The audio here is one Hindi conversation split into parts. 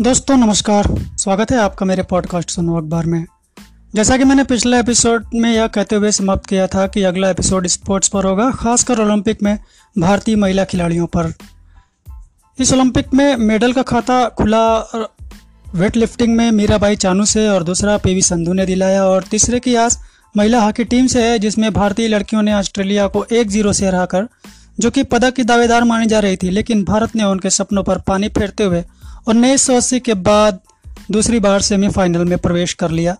दोस्तों, नमस्कार। स्वागत है आपका मेरे पॉडकास्ट सुनो अखबार में। जैसा कि मैंने पिछले एपिसोड में यह कहते हुए समाप्त किया था कि अगला एपिसोड स्पोर्ट्स पर होगा, खासकर ओलंपिक में भारतीय महिला खिलाड़ियों पर। इस ओलंपिक में मेडल का खाता खुला वेट लिफ्टिंग में मीराबाई चानू से और दूसरा पीवी संधू ने दिलाया और तीसरे की आस महिला हॉकी टीम से है, जिसमें भारतीय लड़कियों ने ऑस्ट्रेलिया को एक ज़ीरो से हराकर, जो कि पदक की दावेदार मानी जा रही थी, लेकिन भारत ने उनके सपनों पर पानी फेरते हुए उन्नीस सौ अस्सी के बाद दूसरी बार सेमीफाइनल में प्रवेश कर लिया।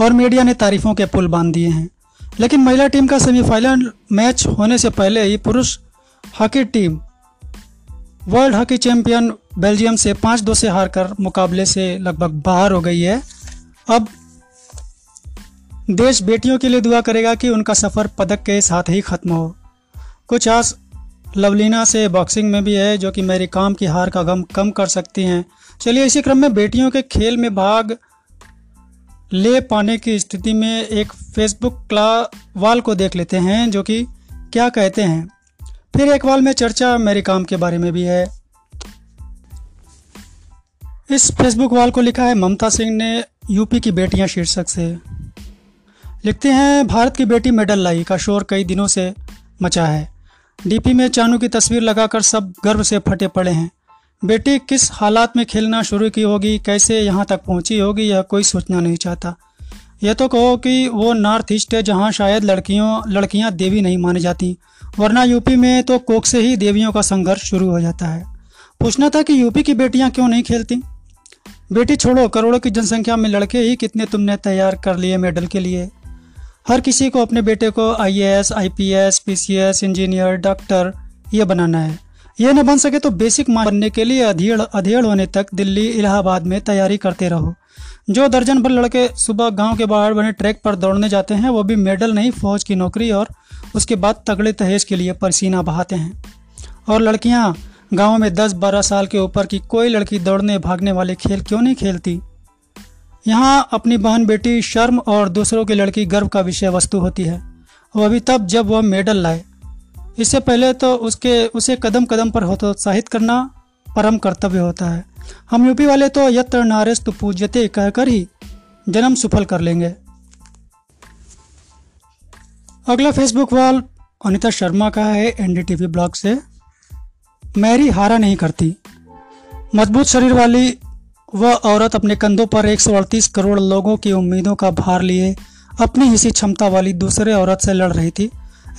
और मीडिया ने तारीफों के पुल बाँध दिए हैं। लेकिन महिला टीम का सेमीफाइनल मैच होने से पहले ही पुरुष hockey team, world hockey champion Belgium से पाँच दो से हारकर मुकाबले से लगभग बाहर हो गई है। अब देश बेटियों के लिए दुआ करेगा कि उनका सफ़र पदक के साथ ही खत्म हो। कुछ आस लवलीना से बॉक्सिंग में भी है, जो कि मेरी काम की हार का गम कम कर सकती हैं। चलिए, इसी क्रम में बेटियों के खेल में भाग ले पाने की स्थिति में एक फेसबुक क्ला, वाल को देख लेते हैं, जो कि क्या कहते हैं। फिर एक वाल में चर्चा मेरी काम के बारे में भी है। इस फेसबुक वाल को लिखा है, ममता सिंह ने यूपी की बेटियाँ शीर्षक से। लिखते हैं, भारत की बेटी मेडल लाई का शोर कई दिनों से मचा है। डीपी में चानू की तस्वीर लगाकर सब गर्व से फटे पड़े हैं। बेटी, किस हालात में खेलना शुरू की होगी? कैसे यहाँ तक पहुँची होगी? यह कोई सोचना नहीं चाहता। यह तो कहो कि वो नॉर्थ ईस्ट है, जहाँ शायद लड़कियों, लड़कियाँ देवी नहीं मानी जाती। वरना यूपी में तो कोक से ही देवियों का संघर्ष शुरू हो जाता है। पूछना था कि यूपी की बेटियाँ क्यों नहीं खेलती? बेटी, छोड़ो, करोड़ों की जनसंख्या में लड़के ही कितने तुमने तैयार कर लिए मेडल के लिए। हर किसी को अपने बेटे को IAS, IPS, PCS, engineer doctor ये बनाना है। ये न बन सके तो बेसिक माँ बनने के लिए अधेड़ अधेड़ होने तक दिल्ली इलाहाबाद में तैयारी करते रहो। जो दर्जन भर लड़के सुबह गाँव के बाहर बने ट्रैक पर दौड़ने जाते हैं वो भी मेडल नहीं फौज की नौकरी और उसके बाद तगड़े तहेज के लिए पसीना बहाते हैं। और लड़कियाँ गाँव में दस बारह साल के ऊपर की कोई लड़की दौड़ने भागने वाले खेल क्यों नहीं खेलती? यहाँ अपनी बहन बेटी शर्म और दूसरों की लड़की गर्व का विषय वस्तु होती है। वो अभी तब जब वह मेडल लाए। इससे पहले तो उसके, उसे कदम कदम पर हतोत्साहित करना परम कर्तव्य होता है। हम यूपी वाले तो यत्र नारेस तो पूज्यते कहकर ही जन्म सफल कर लेंगे। अगला फेसबुक वॉल अनिता शर्मा का है, एनडीटीवी ब्लॉग से। मैरी हारा नहीं करती। मज़बूत शरीर वाली वह औरत अपने कंधों पर एक सौ अड़तीस करोड़ लोगों की उम्मीदों का भार लिए अपनी इसी क्षमता वाली दूसरे औरत से लड़ रही थी।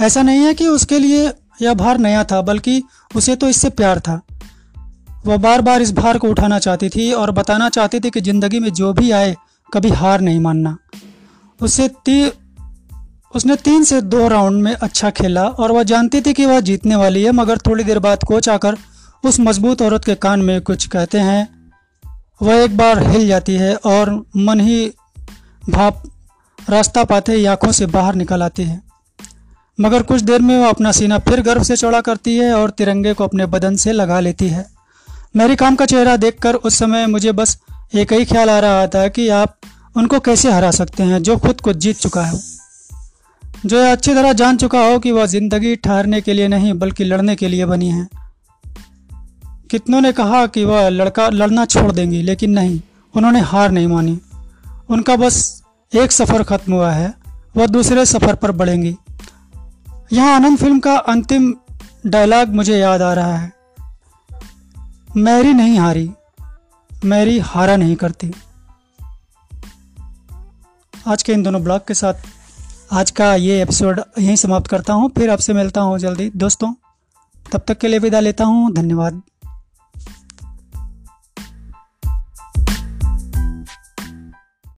ऐसा नहीं है कि उसके लिए यह भार नया था, बल्कि उसे तो इससे प्यार था। वह बार बार इस भार को उठाना चाहती थी और बताना चाहती थी कि ज़िंदगी में जो भी आए, कभी हार नहीं मानना। उसे ती, उसने तीन से दो राउंड में अच्छा खेला और वह जानती थी कि वह जीतने वाली है, मगर थोड़ी देर बाद कोच आकर उस मज़बूत औरत के कान में कुछ कहते हैं वह एक बार हिल जाती है और मन ही भाप रास्ता पाते ही आँखों से बाहर निकल आती है। मगर कुछ देर में वह अपना सीना फिर गर्व से चौड़ा करती है और तिरंगे को अपने बदन से लगा लेती है। मेरी काम का चेहरा देखकर उस समय मुझे बस एक ही ख्याल आ रहा था कि आप उनको कैसे हरा सकते हैं, जो खुद को जीत चुका है। जो अच्छी तरह जान चुका हो कि वह ज़िंदगी ठहरने के लिए नहीं, बल्कि लड़ने के लिए बनी है। कितनों ने कहा कि वह लड़का लड़ना छोड़ देंगी, लेकिन नहीं, उन्होंने हार नहीं मानी। उनका बस एक सफ़र ख़त्म हुआ है, वह दूसरे सफ़र पर बढ़ेंगी। यहाँ आनंद फ़िल्म का अंतिम डायलॉग मुझे याद आ रहा है। मैरी नहीं हारी, मैरी हारा नहीं करती। आज के इन दोनों ब्लॉग के साथ आज का ये एपिसोड यहीं समाप्त करता हूँ। फिर आपसे मिलता हूँ जल्दी। दोस्तों, तब तक के लिए विदा लेता हूँ। धन्यवाद।